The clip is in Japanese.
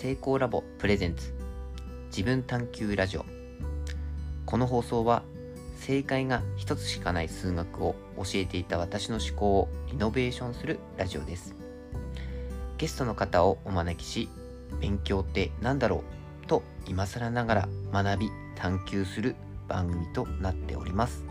成功ラボプレゼンツ。自分探求ラジオ。この放送は正解が一つしかない数学を教えていた私の思考をリノベーションするラジオです。ゲストの方をお招きし勉強って何だろうと今更ながら学び探求する番組となっております。